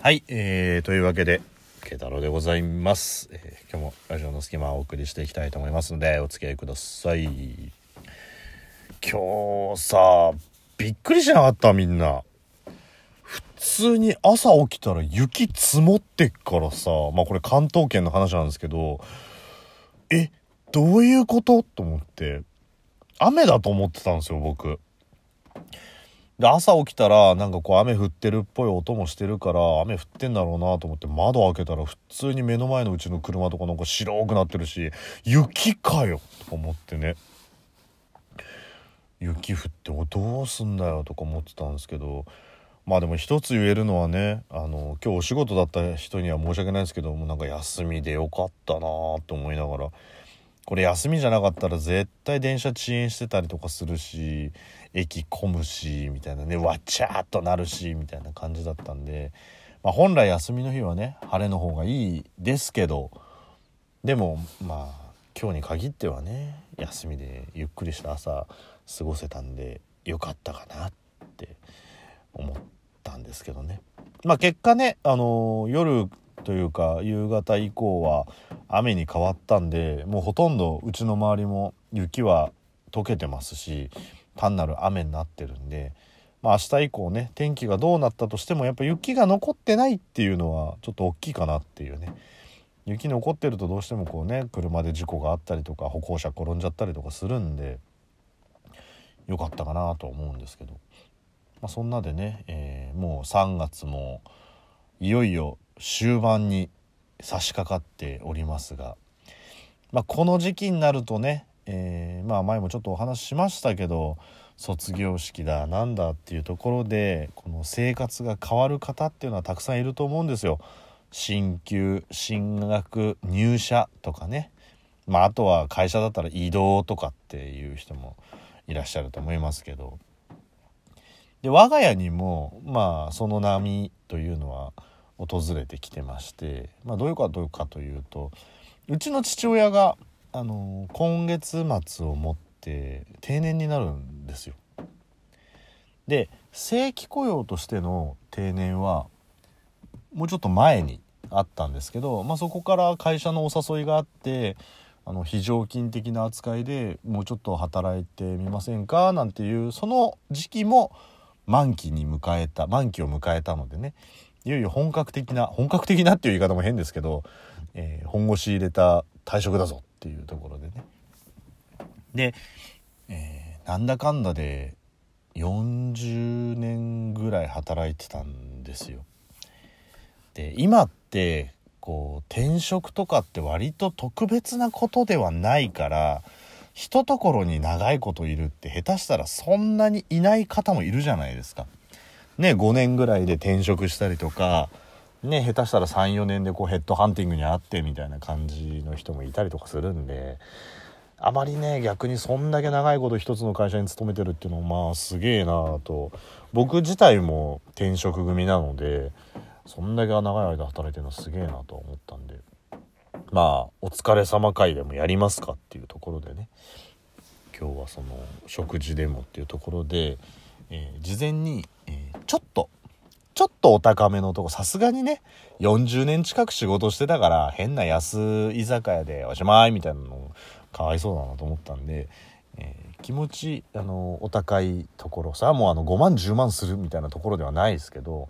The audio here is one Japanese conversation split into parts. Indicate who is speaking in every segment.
Speaker 1: はい、えー、というわけで、慶太郎でございます、えー今日もラジオの隙間をお送りしていきたいと思いますので、お付き合いください。今日さ、びっくりしなかったみんな。普通に朝起きたら雪積もってっからさ、まあこれ関東圏の話なんですけど、え、どういうこと？と思って、雨だと思ってたんですよ、僕。で朝起きたらなんかこう雨降ってるっぽい音もしてるから雨降ってんだろうなと思って窓開けたら普通に目の前のうちの車とかなんか白くなってるし雪かよと思ってね。雪降ってどうすんだよとか思ってたんですけど。まあでも一つ言えるのはねあの今日お仕事だった人には申し訳ないですけどもなんか休みでよかったなと思いながら。これ休みじゃなかったら絶対電車遅延してたりとかするし駅混むしみたいなねわっちゃーっとなるしみたいな感じだったんで、まあ、本来休みの日はね晴れの方がいいですけどでもまあ今日に限ってはね休みでゆっくりした朝過ごせたんでよかったかなって思ったんですけどね。まあ結果ね、あのー夜というか夕方以降は雨に変わったんでもうほとんどうちの周りも雪は溶けてますし単なる雨になってるんで、まあ、明日以降ね天気がどうなったとしてもやっぱ雪が残ってないっていうのはちょっと大きいかなっていうね。雪残ってるとどうしてもこうね車で事故があったりとか歩行者転んじゃったりとかするんでよかったかなと思うんですけど、まあ、そんなでね、えーもう3月もいよいよ終盤に差し掛かっておりますが、まあ、この時期になるとね、えーまあ前もちょっとお話ししましたけど卒業式だなんだっていうところでこの生活が変わる方っていうのはたくさんいると思うんですよ。進級進学入社とかね、まあ、あとは会社だったら移動とかっていう人もいらっしゃると思いますけどで我が家にもまあその波というのは訪れてきてまして、まあ、どういうかどういうかというとうちの父親があの今月末をもって定年になるんですよ。で正規雇用としての定年はもうちょっと前にあったんですけど、まあ、そこから会社のお誘いがあってあの非常勤的な扱いでもうちょっと働いてみませんかなんていうその時期も満期に迎えた満期を迎えたのでねいよいよ本格的な本格的なっていう言い方も変ですけど、えー本腰入れた退職だぞっていうところでねで、えーなんだかんだで40年ぐらい働いてたんですよ。で今ってこう転職とかって割と特別なことではないから一ところに長いこといるって下手したらそんなにいない方もいるじゃないですか。ね5年ぐらいで転職したりとかね下手したら34年でこうヘッドハンティングにあってみたいな感じの人もいたりとかするんであまりね逆にそんだけ長いこと一つの会社に勤めてるっていうのもまあすげえなぁと。僕自体も転職組なのでそんだけ長い間働いてるのすげえなと思ったんでまあお疲れ様会でもやりますかっていうところでね。今日はその食事でもっていうところで、えー事前に、えーちょっとちょっとお高めのとこさすがにね40年近く仕事してたから変な安居酒屋でおしまいみたいなのかわいそうだなと思ったんで、えー気持ちあのお高いところさもうあの5万10万するみたいなところではないですけど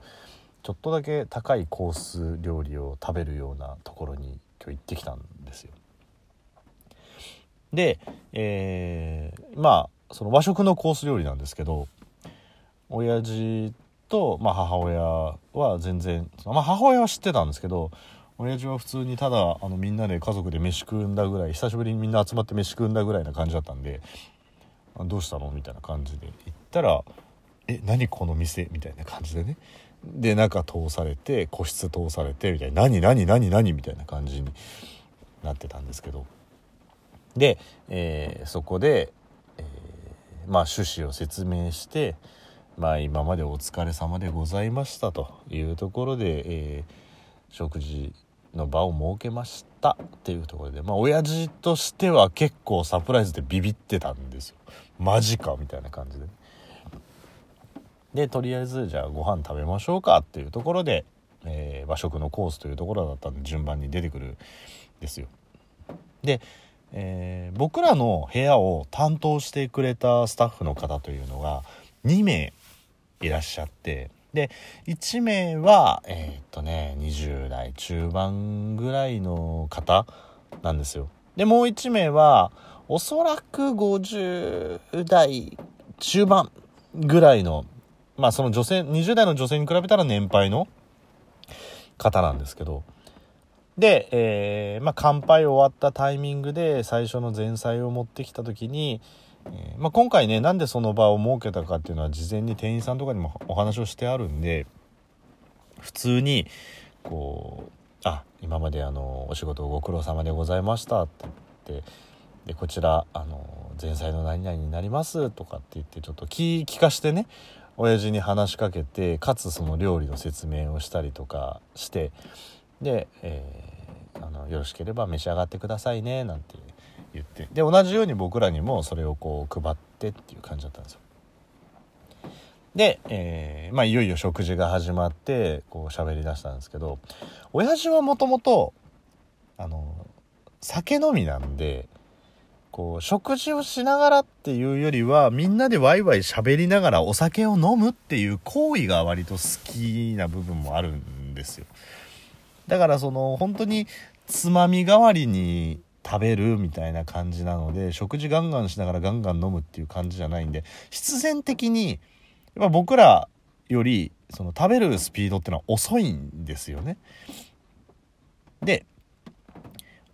Speaker 1: ちょっとだけ高いコース料理を食べるようなところに今日行ってきたんですよ。で、えーまあその和食のコース料理なんですけど親父と、まあ、母親は全然、まあ、母親は知ってたんですけど親父は普通にただあのみんなで家族で飯食うんだぐらい久しぶりにみんな集まって飯食うんだぐらいな感じだったんで「どうしたの?」みたいな感じで行ったら「え何この店?」みたいな感じでねで中通されて個室通されてみたいな「何何何何?」みたいな感じになってたんですけどで、えーそこで、えーまあ趣旨を説明してまあ今までお疲れ様でございましたというところで、えー食事の場を設けましたっていうところでまあ親父としては結構サプライズでビビってたんですよマジかみたいな感じででとりあえずじゃあご飯食べましょうかっていうところでえー、和食のコースというところだったんで順番に出てくるんですよ。で、えー、僕らの部屋を担当してくれたスタッフの方というのが2名いらっしゃってで1名はえー、っとね20代中盤ぐらいの方なんですよ。でもう1名はおそらく50代中盤ぐらいのまあその女性20代の女性に比べたら年配の方なんですけどで、えー、まあ、乾杯終わったタイミングで最初の前菜を持ってきた時に、え、まあ、今回ねなんでその場を設けたかっていうのは事前に店員さんとかにもお話をしてあるんで普通にこう「あ今まであのお仕事ご苦労様でございました」って言ってでこちらあの前菜の何々になりますとかって言ってちょっと聞聞かしてね親父に話しかけてかつその料理の説明をしたりとかしてで、えー、あの「よろしければ召し上がってくださいね」なんていう言ってで同じように僕らにもそれをこう配ってっていう感じだったんですよ。で、えー、まあいよいよ食事が始まってこう喋りだしたんですけど親父はもともとあの酒飲みなんでこう食事をしながらっていうよりはみんなでワイワイ喋りながらお酒を飲むっていう行為が割と好きな部分もあるんですよだからその本当につまみ代わりに食べるみたいな感じなので食事ガンガンしながらガンガン飲むっていう感じじゃないんで必然的にやっ僕らよりその食べるスピードってのは遅いんですよね。で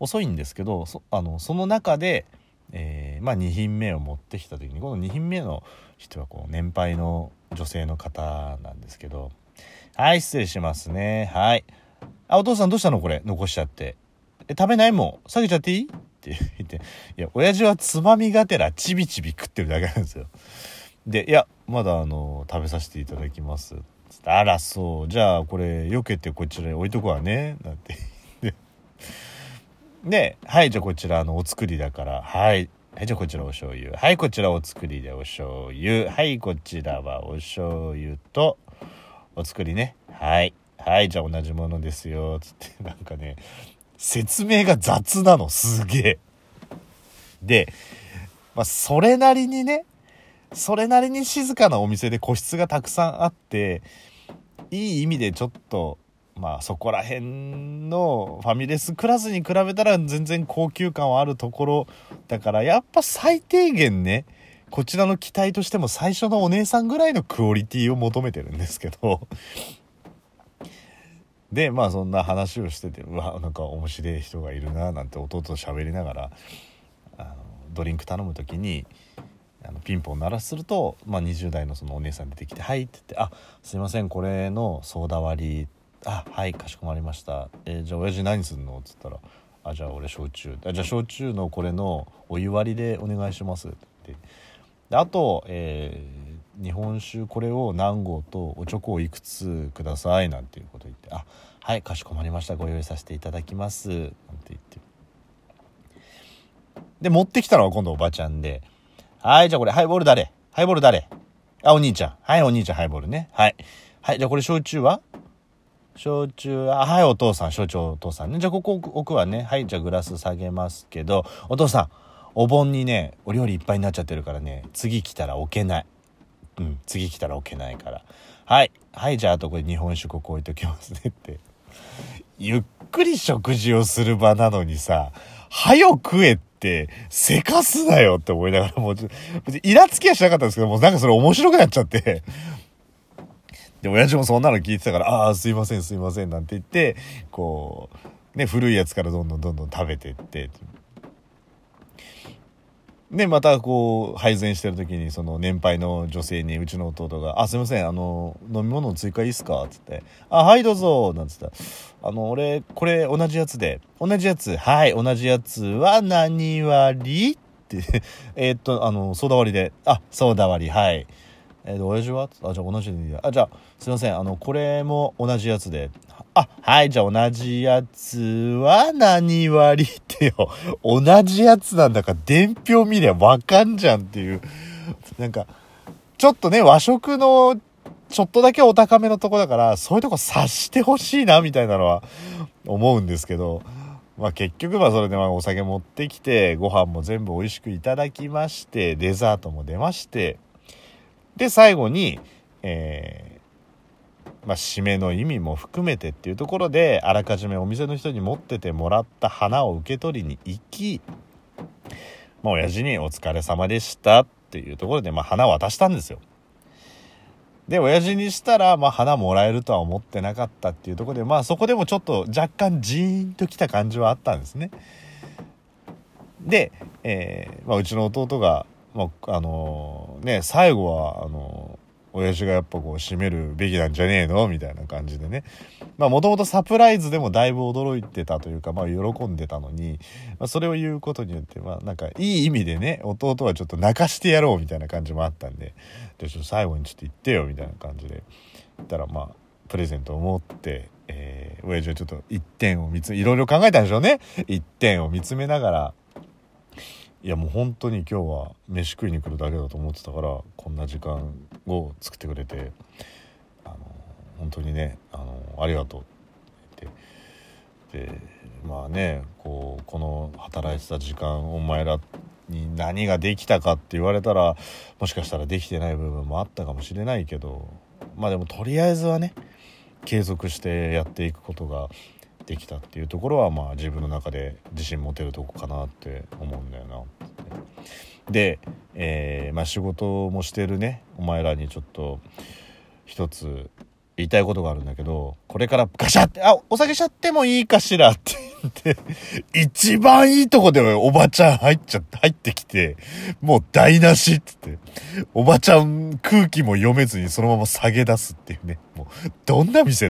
Speaker 1: 遅いんですけどそあのその中でえー、まあ、2品目を持ってきた時にこの2品目の人はこう年配の女性の方なんですけど「はい失礼しますね。はい。あお父さんどうしたのこれ？残しちゃってえ食べないもん？下げちゃっていい?」って言っていや親父はつまみがてらちびちび食ってるだけなんですよで「いやまだあの食べさせていただきます」あらそうじゃあこれよけてこちらに置いとくわね」なんてで、はい、じゃあこちらあのお作りだから、はい。はい、じゃあこちらお醤油。はい、こちらお作りでお醤油。はい、こちらはお醤油と、お作りね。はい。はい、じゃあ同じものですよ。つって、なんかね、説明が雑なの、すげえ。で、まあ、それなりにね、それなりに静かなお店で個室がたくさんあって、いい意味でちょっとまあそこら辺のファミレスクラスに比べたら全然高級感はあるところだからやっぱ最低限ねこちらの期待としても最初のお姉さんぐらいのクオリティを求めてるんですけどでまあそんな話をしててうわなんか面白い人がいるななんて弟と喋りながらあのドリンク頼む時にあのピンポン鳴らすると、まあ、20代のそのお姉さん出てきて「はい」って言って「あすいませんこれのソーダ割りあはいかしこまりました。えー、じゃあ親父何すんの?」っつったら「あじゃあ俺焼酎。あじゃあ焼酎のこれのお湯割りでお願いします」って。であと、えー、日本酒これを何合とおちょこをいくつください」なんていうこと言って「あはいかしこまりました。ご用意させていただきます」なんて言って。で持ってきたのは今度おばちゃんで「はいじゃあこれハイボール誰？ハイボール誰？あお兄ちゃん。はいお兄ちゃんハイボールね。はい。はいじゃあこれ焼酎は？焼酎、あ、はい、お父さん、焼酎お父さんね。じゃあ、ここ置くわね。はい、じゃあ、グラス下げますけど、お父さん、お盆にね、お料理いっぱいになっちゃってるからね、次来たら置けない。うん、次来たら置けないから。はい、はい、じゃあ、あとこれ日本酒ここ置いときますねって。ゆっくり食事をする場なのにさ、はよ食えって、せかすなよって思いながら、もう、別にイラつきはしなかったんですけど、もうなんかそれ面白くなっちゃって、で、親父もそんなの聞いてたから、ああ、すいません、すいません、なんて言って、こう、ね、古いやつからどんどんどんどん食べてって、で、またこう、配膳してる時に、その年配の女性に、うちの弟が、あ、すいません、あの、飲み物追加いいっすか？つって、あ、はい、どうぞなんつったら、あの、俺、これ同じやつで、同じやつ、はい、同じやつは何割？って、えっと、あの、ソーダ割りで、あ、ソーダ割り、はい。えー、親父はあ、じゃあ同じでいいや。あ、じゃあ、すいません。あの、これも同じやつで。あ、はい、じゃあ同じやつは何割ってよ。同じやつなんだから、伝票見りゃわかんじゃんっていう。なんか、ちょっとね、和食のちょっとだけお高めのとこだからそういうとこ察してほしいなみたいなのは思うんですけどまあ結局はそれでまあお酒持ってきてご飯も全部美味しくいただきましてデザートも出ましてで最後にえー、まあ、締めの意味も含めてっていうところであらかじめお店の人に持っててもらった花を受け取りに行きまあ親父に「お疲れ様でした」っていうところでまあ花を渡したんですよ。で親父にしたら、まあ、花もらえるとは思ってなかったっていうところでまあそこでもちょっと若干ジーンときた感じはあったんですね。で、えーまあ、うちの弟が、まあ、あのー、ね最後はあの親父がやっぱこう締めるべきなんじゃねえの？みたいな感じでね。まあもともとサプライズでもだいぶ驚いてたというかまあ喜んでたのに、まあ、それを言うことによってまあなんかいい意味でね弟はちょっと泣かしてやろうみたいな感じもあったんででちょっと最後にちょっと言ってよみたいな感じで言ったらまあプレゼントを持って、えー、親父はちょっと一点を見つめいろいろ考えたんでしょうね。一点を見つめながらいやもう本当に今日は飯食いに来るだけだと思ってたからこんな時間を作ってくれてあの本当にねあのありがとうって言って。でまあねこうこの働いてた時間お前らに何ができたかって言われたらもしかしたらできてない部分もあったかもしれないけどまあでもとりあえずはね継続してやっていくことができたっていうところはまあ自分の中で自信持てるとこかなって思うんだよな。で、えー、まあ、仕事もしてるねお前らにちょっと一つ言いたいことがあるんだけどこれからガシャって「あお酒しちゃってもいいかしら」って言って一番いいとこでおばちゃん入っちゃって入ってきてもう台無しっつっておばちゃん空気も読めずにそのまま下げ出すっていうねもうどんな店